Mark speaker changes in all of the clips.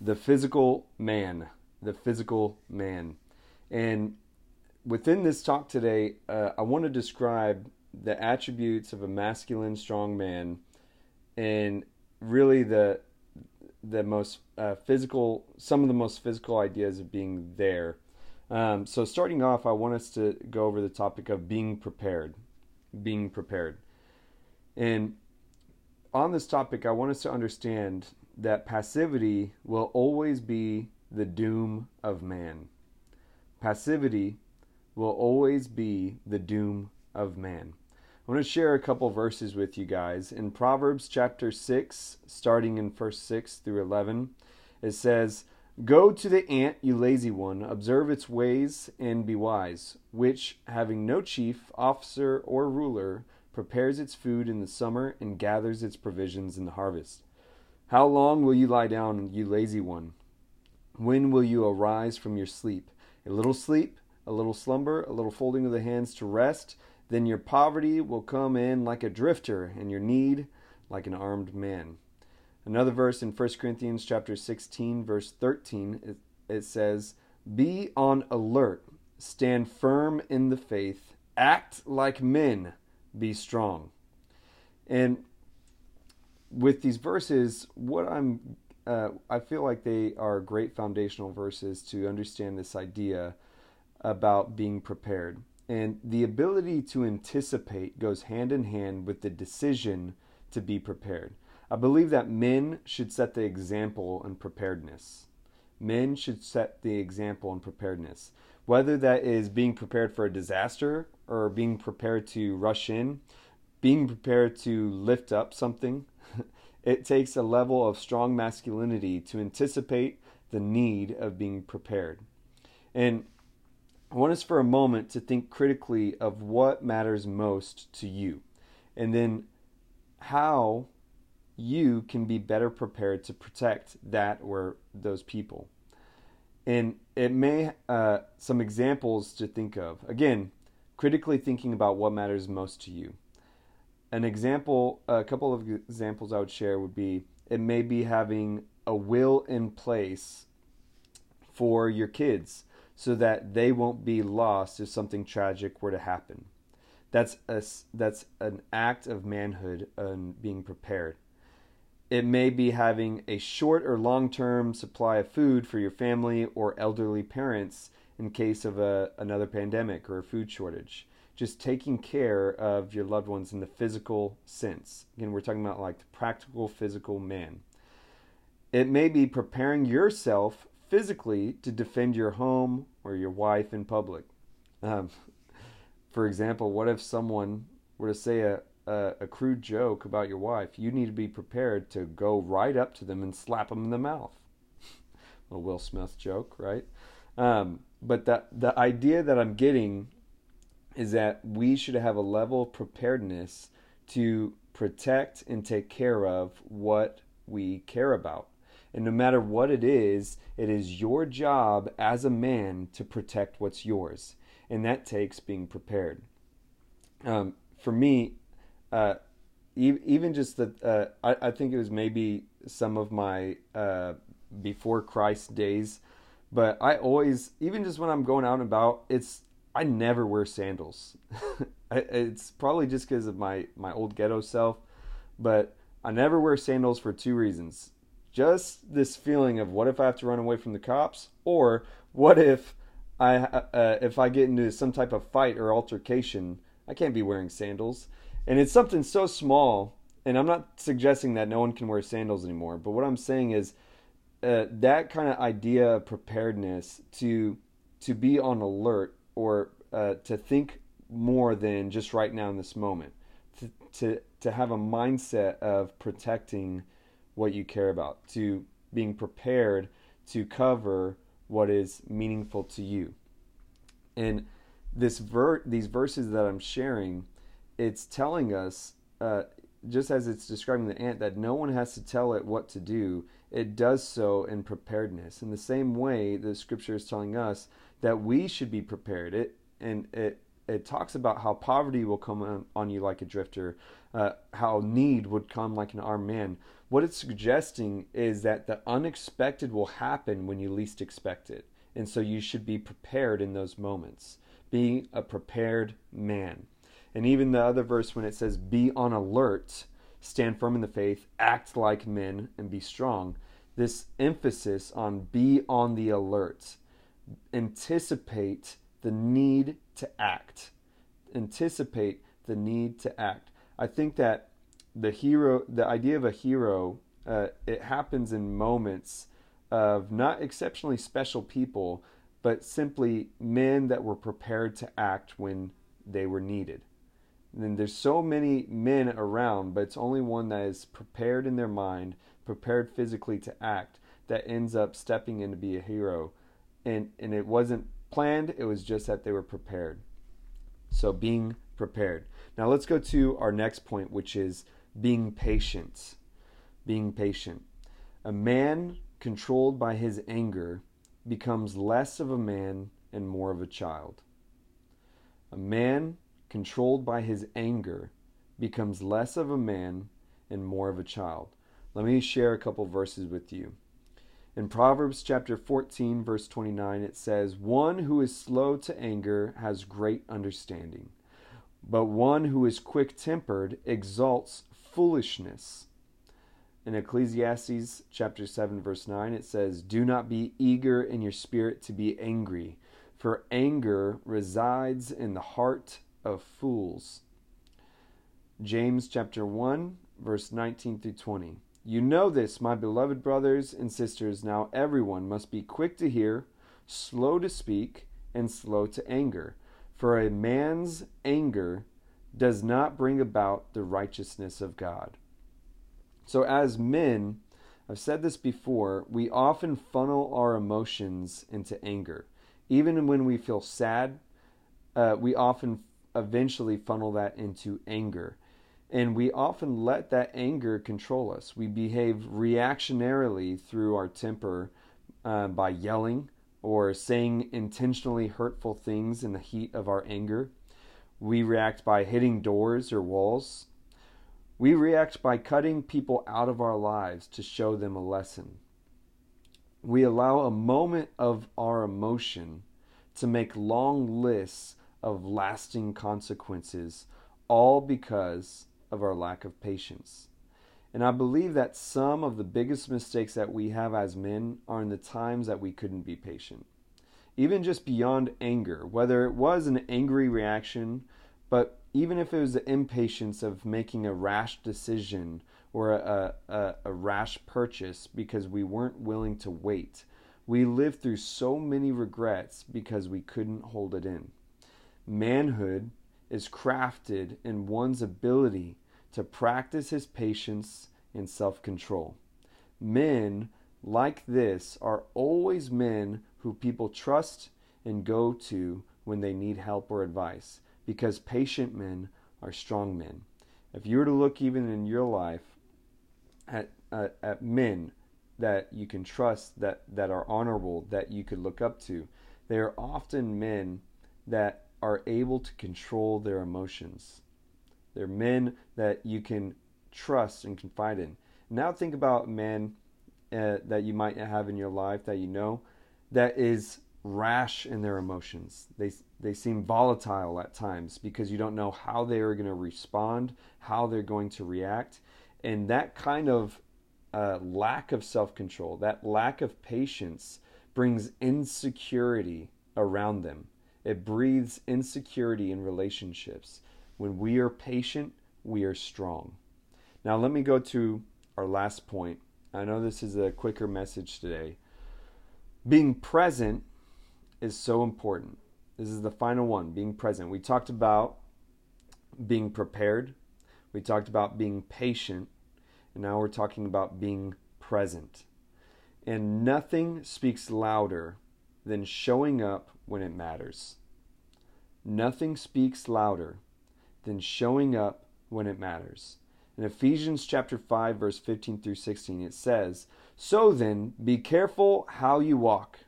Speaker 1: the physical man, the physical man. And within this talk today, uh, I want to describe the attributes of a masculine, strong man, and really the the most uh, physical, some of the most physical ideas of being there. Um, so, starting off, I want us to go over the topic of being prepared. Being prepared. And on this topic, I want us to understand that passivity will always be the doom of man. Passivity will always be the doom of man. I want to share a couple verses with you guys. In Proverbs chapter 6, starting in verse 6 through 11, it says, Go to the ant, you lazy one, observe its ways and be wise, which, having no chief, officer, or ruler, prepares its food in the summer and gathers its provisions in the harvest. How long will you lie down, you lazy one? When will you arise from your sleep? A little sleep, a little slumber, a little folding of the hands to rest, then your poverty will come in like a drifter, and your need like an armed man. Another verse in 1 Corinthians chapter 16, verse 13, it, it says, Be on alert, stand firm in the faith, act like men, be strong. And with these verses, what I'm uh, I feel like they are great foundational verses to understand this idea about being prepared. And the ability to anticipate goes hand in hand with the decision to be prepared. I believe that men should set the example in preparedness. Men should set the example in preparedness. Whether that is being prepared for a disaster or being prepared to rush in, being prepared to lift up something, it takes a level of strong masculinity to anticipate the need of being prepared. And I want us for a moment to think critically of what matters most to you, and then how you can be better prepared to protect that or those people. And it may, uh, some examples to think of. Again, critically thinking about what matters most to you. An example, a couple of examples I would share would be it may be having a will in place for your kids so that they won't be lost if something tragic were to happen. That's a, that's an act of manhood and being prepared. It may be having a short or long term supply of food for your family or elderly parents in case of a, another pandemic or a food shortage. Just taking care of your loved ones in the physical sense. Again, we're talking about like the practical physical man. It may be preparing yourself physically to defend your home or your wife in public. Um, for example, what if someone were to say a, a, a, crude joke about your wife? You need to be prepared to go right up to them and slap them in the mouth. a Will Smith joke, right? Um, but the, the idea that I'm getting is that we should have a level of preparedness to protect and take care of what we care about. And no matter what it is, it is your job as a man to protect what's yours. And that takes being prepared. Um, for me, uh, even just that, uh, I, I, think it was maybe some of my uh, before Christ days, but I always, even just when I'm going out and about, it's I never wear sandals. it's probably just because of my my old ghetto self, but I never wear sandals for two reasons just this feeling of what if I have to run away from the cops, or what if I uh, if I get into some type of fight or altercation, I can't be wearing sandals, and it's something so small. And I'm not suggesting that no one can wear sandals anymore, but what I'm saying is uh, that kind of idea of preparedness to to be on alert or uh, to think more than just right now in this moment, to to to have a mindset of protecting what you care about, to being prepared to cover what is meaningful to you. And this ver- these verses that I'm sharing, it's telling us, uh, just as it's describing the ant, that no one has to tell it what to do. It does so in preparedness. In the same way, the scripture is telling us that we should be prepared. It and it it talks about how poverty will come on, on you like a drifter, uh, how need would come like an armed man. What it's suggesting is that the unexpected will happen when you least expect it. And so you should be prepared in those moments. Be a prepared man. And even the other verse, when it says, be on alert, stand firm in the faith, act like men, and be strong, this emphasis on be on the alert, anticipate the need to act, anticipate the need to act. I think that the hero, the idea of a hero, uh, it happens in moments of not exceptionally special people, but simply men that were prepared to act when they were needed. And there's so many men around, but it's only one that is prepared in their mind, prepared physically to act, that ends up stepping in to be a hero. And and it wasn't planned, it was just that they were prepared. So being prepared. Now let's go to our next point, which is being patient. Being patient. A man controlled by his anger becomes less of a man and more of a child. A man controlled by his anger, becomes less of a man and more of a child. Let me share a couple verses with you. In Proverbs chapter 14, verse 29, it says, One who is slow to anger has great understanding, but one who is quick tempered exalts foolishness. In Ecclesiastes chapter 7, verse 9, it says, Do not be eager in your spirit to be angry, for anger resides in the heart of fools. James chapter 1, verse 19 through 20. You know this, my beloved brothers and sisters. Now everyone must be quick to hear, slow to speak, and slow to anger. For a man's anger does not bring about the righteousness of God. So, as men, I've said this before, we often funnel our emotions into anger. Even when we feel sad, uh, we often eventually funnel that into anger. And we often let that anger control us. We behave reactionarily through our temper uh, by yelling or saying intentionally hurtful things in the heat of our anger. We react by hitting doors or walls. We react by cutting people out of our lives to show them a lesson. We allow a moment of our emotion to make long lists of lasting consequences, all because of our lack of patience. And I believe that some of the biggest mistakes that we have as men are in the times that we couldn't be patient. Even just beyond anger, whether it was an angry reaction, but even if it was the impatience of making a rash decision or a, a, a rash purchase because we weren't willing to wait, we lived through so many regrets because we couldn't hold it in. Manhood is crafted in one's ability to practice his patience and self control. Men like this are always men who people trust and go to when they need help or advice because patient men are strong men. If you were to look even in your life at, uh, at men that you can trust, that, that are honorable, that you could look up to, they are often men that are able to control their emotions. They're men that you can trust and confide in. Now think about men uh, that you might have in your life that you know that is rash in their emotions. They they seem volatile at times because you don't know how they are going to respond, how they're going to react, and that kind of uh, lack of self control, that lack of patience, brings insecurity around them. It breathes insecurity in relationships. When we are patient, we are strong. Now, let me go to our last point. I know this is a quicker message today. Being present is so important. This is the final one being present. We talked about being prepared, we talked about being patient, and now we're talking about being present. And nothing speaks louder than showing up when it matters. Nothing speaks louder than showing up when it matters. In Ephesians chapter 5 verse 15 through 16 it says, "So then, be careful how you walk,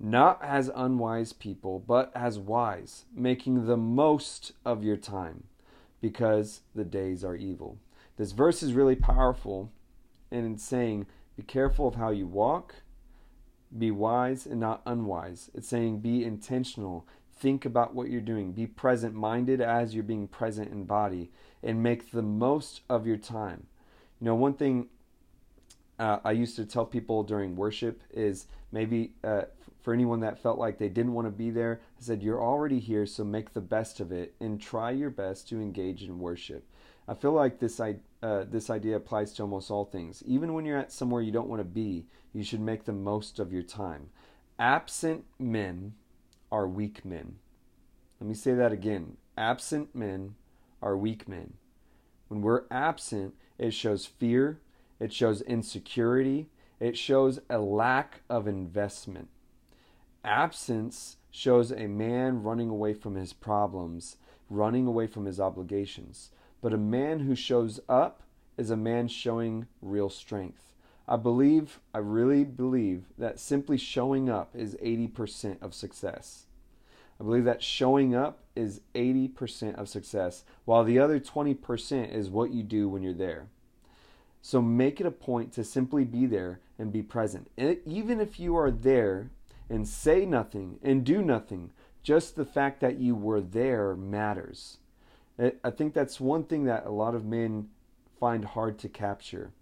Speaker 1: not as unwise people, but as wise, making the most of your time, because the days are evil. This verse is really powerful and it's saying, be careful of how you walk, be wise and not unwise. It's saying, be intentional, think about what you're doing, be present minded as you're being present in body, and make the most of your time. You know, one thing uh, I used to tell people during worship is maybe uh, for anyone that felt like they didn't want to be there, I said, You're already here, so make the best of it and try your best to engage in worship. I feel like this, uh, this idea applies to almost all things. Even when you're at somewhere you don't want to be, you should make the most of your time. Absent men are weak men. Let me say that again. Absent men are weak men. When we're absent, it shows fear, it shows insecurity, it shows a lack of investment. Absence shows a man running away from his problems, running away from his obligations. But a man who shows up is a man showing real strength. I believe, I really believe that simply showing up is 80% of success. I believe that showing up is 80% of success, while the other 20% is what you do when you're there. So make it a point to simply be there and be present. And even if you are there and say nothing and do nothing, just the fact that you were there matters. I think that's one thing that a lot of men find hard to capture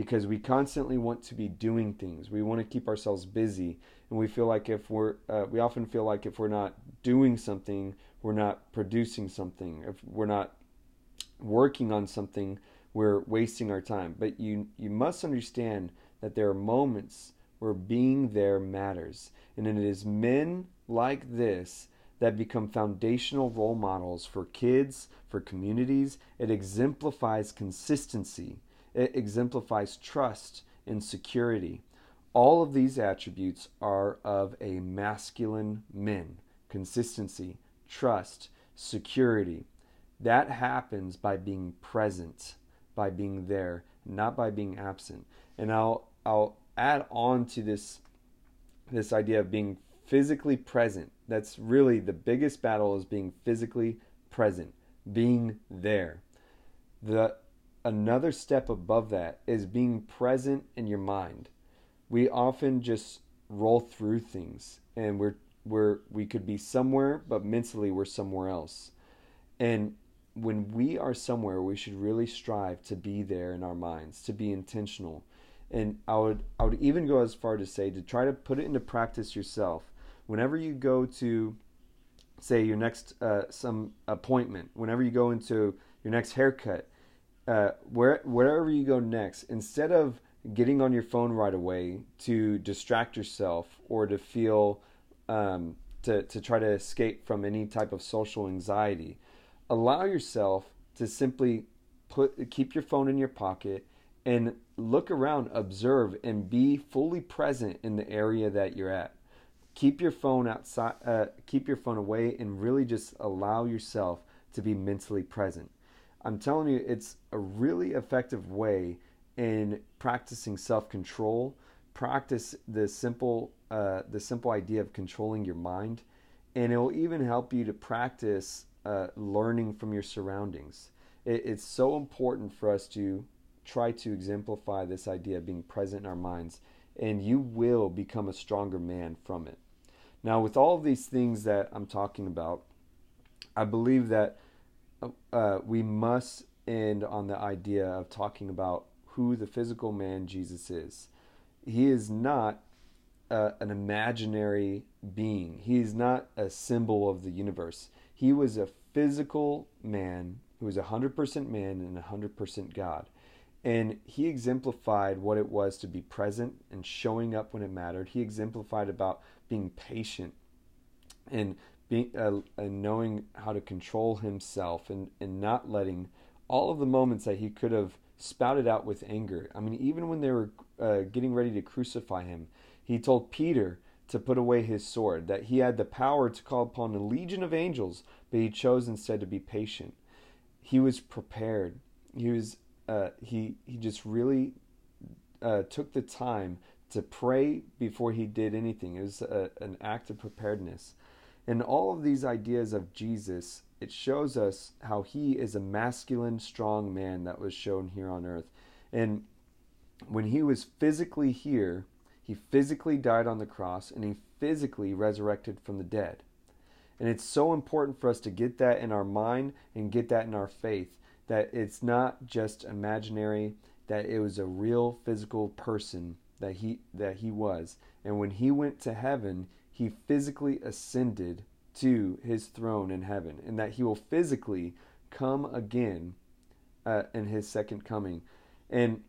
Speaker 1: because we constantly want to be doing things. We want to keep ourselves busy, and we feel like if we're, uh, we often feel like if we're not doing something, we're not producing something. If we're not working on something, we're wasting our time. But you, you must understand that there are moments where being there matters, and it is men like this that become foundational role models for kids, for communities. It exemplifies consistency, it exemplifies trust and security. All of these attributes are of a masculine men consistency, trust, security. That happens by being present, by being there, not by being absent. And I'll I'll add on to this this idea of being physically present. That's really the biggest battle is being physically present, being there. The another step above that is being present in your mind. We often just roll through things and we're we're we could be somewhere but mentally we're somewhere else. And when we are somewhere, we should really strive to be there in our minds, to be intentional. And I would I would even go as far to say to try to put it into practice yourself whenever you go to say your next uh, some appointment, whenever you go into your next haircut, uh, where wherever you go next, instead of getting on your phone right away to distract yourself or to feel um, to to try to escape from any type of social anxiety, allow yourself to simply put keep your phone in your pocket and look around, observe, and be fully present in the area that you're at. Keep your phone outside uh, keep your phone away and really just allow yourself to be mentally present i'm telling you it's a really effective way in practicing self-control practice the simple uh, the simple idea of controlling your mind and it will even help you to practice uh, learning from your surroundings it, it's so important for us to try to exemplify this idea of being present in our minds and you will become a stronger man from it. Now, with all of these things that I'm talking about, I believe that uh, we must end on the idea of talking about who the physical man Jesus is. He is not uh, an imaginary being, he is not a symbol of the universe. He was a physical man who was 100% man and 100% God. And he exemplified what it was to be present and showing up when it mattered. He exemplified about being patient and being uh, and knowing how to control himself and, and not letting all of the moments that he could have spouted out with anger. I mean, even when they were uh, getting ready to crucify him, he told Peter to put away his sword, that he had the power to call upon a legion of angels, but he chose instead to be patient. He was prepared. He was uh, he he just really uh, took the time to pray before he did anything. It was a, an act of preparedness. And all of these ideas of Jesus, it shows us how he is a masculine, strong man that was shown here on earth. And when he was physically here, he physically died on the cross and he physically resurrected from the dead. And it's so important for us to get that in our mind and get that in our faith that it's not just imaginary, that it was a real physical person that he that he was. And when he went to heaven, he physically ascended to his throne in heaven, and that he will physically come again uh, in his second coming. And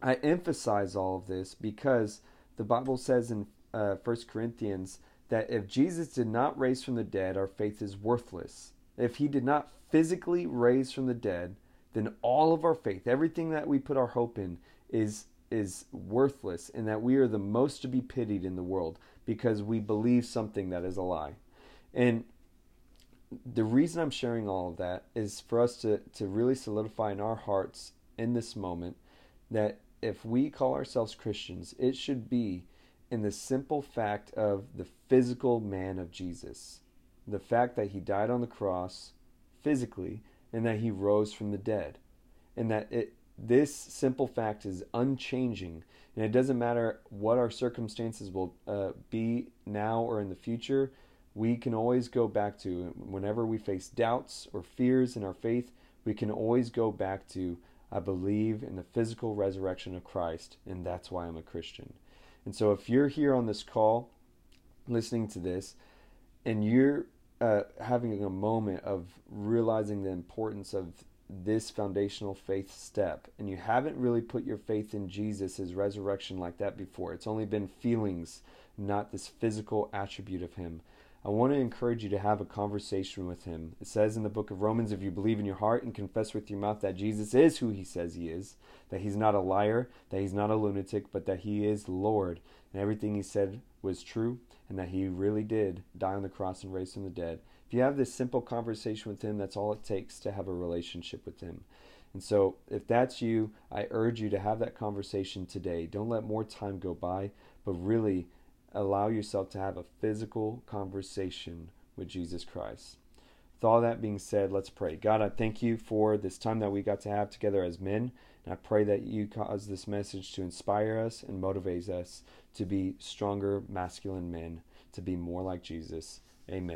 Speaker 1: I emphasize all of this because the Bible says in uh, 1 Corinthians that if Jesus did not raise from the dead, our faith is worthless. If he did not physically raise from the dead, then all of our faith, everything that we put our hope in, is is worthless and that we are the most to be pitied in the world because we believe something that is a lie. And the reason I'm sharing all of that is for us to, to really solidify in our hearts in this moment that if we call ourselves Christians, it should be in the simple fact of the physical man of Jesus. The fact that he died on the cross physically and that he rose from the dead. And that it this simple fact is unchanging. And it doesn't matter what our circumstances will uh, be now or in the future, we can always go back to whenever we face doubts or fears in our faith, we can always go back to I believe in the physical resurrection of Christ, and that's why I'm a Christian. And so, if you're here on this call, listening to this, and you're uh, having a moment of realizing the importance of this foundational faith step, and you haven't really put your faith in Jesus' resurrection like that before, it's only been feelings, not this physical attribute of Him. I want to encourage you to have a conversation with him. It says in the book of Romans if you believe in your heart and confess with your mouth that Jesus is who he says he is, that he's not a liar, that he's not a lunatic, but that he is Lord, and everything he said was true, and that he really did die on the cross and raise from the dead. If you have this simple conversation with him, that's all it takes to have a relationship with him. And so, if that's you, I urge you to have that conversation today. Don't let more time go by, but really allow yourself to have a physical conversation with Jesus Christ. With all that being said, let's pray. God, I thank you for this time that we got to have together as men. And I pray that you cause this message to inspire us and motivate us to be stronger, masculine men, to be more like Jesus. Amen.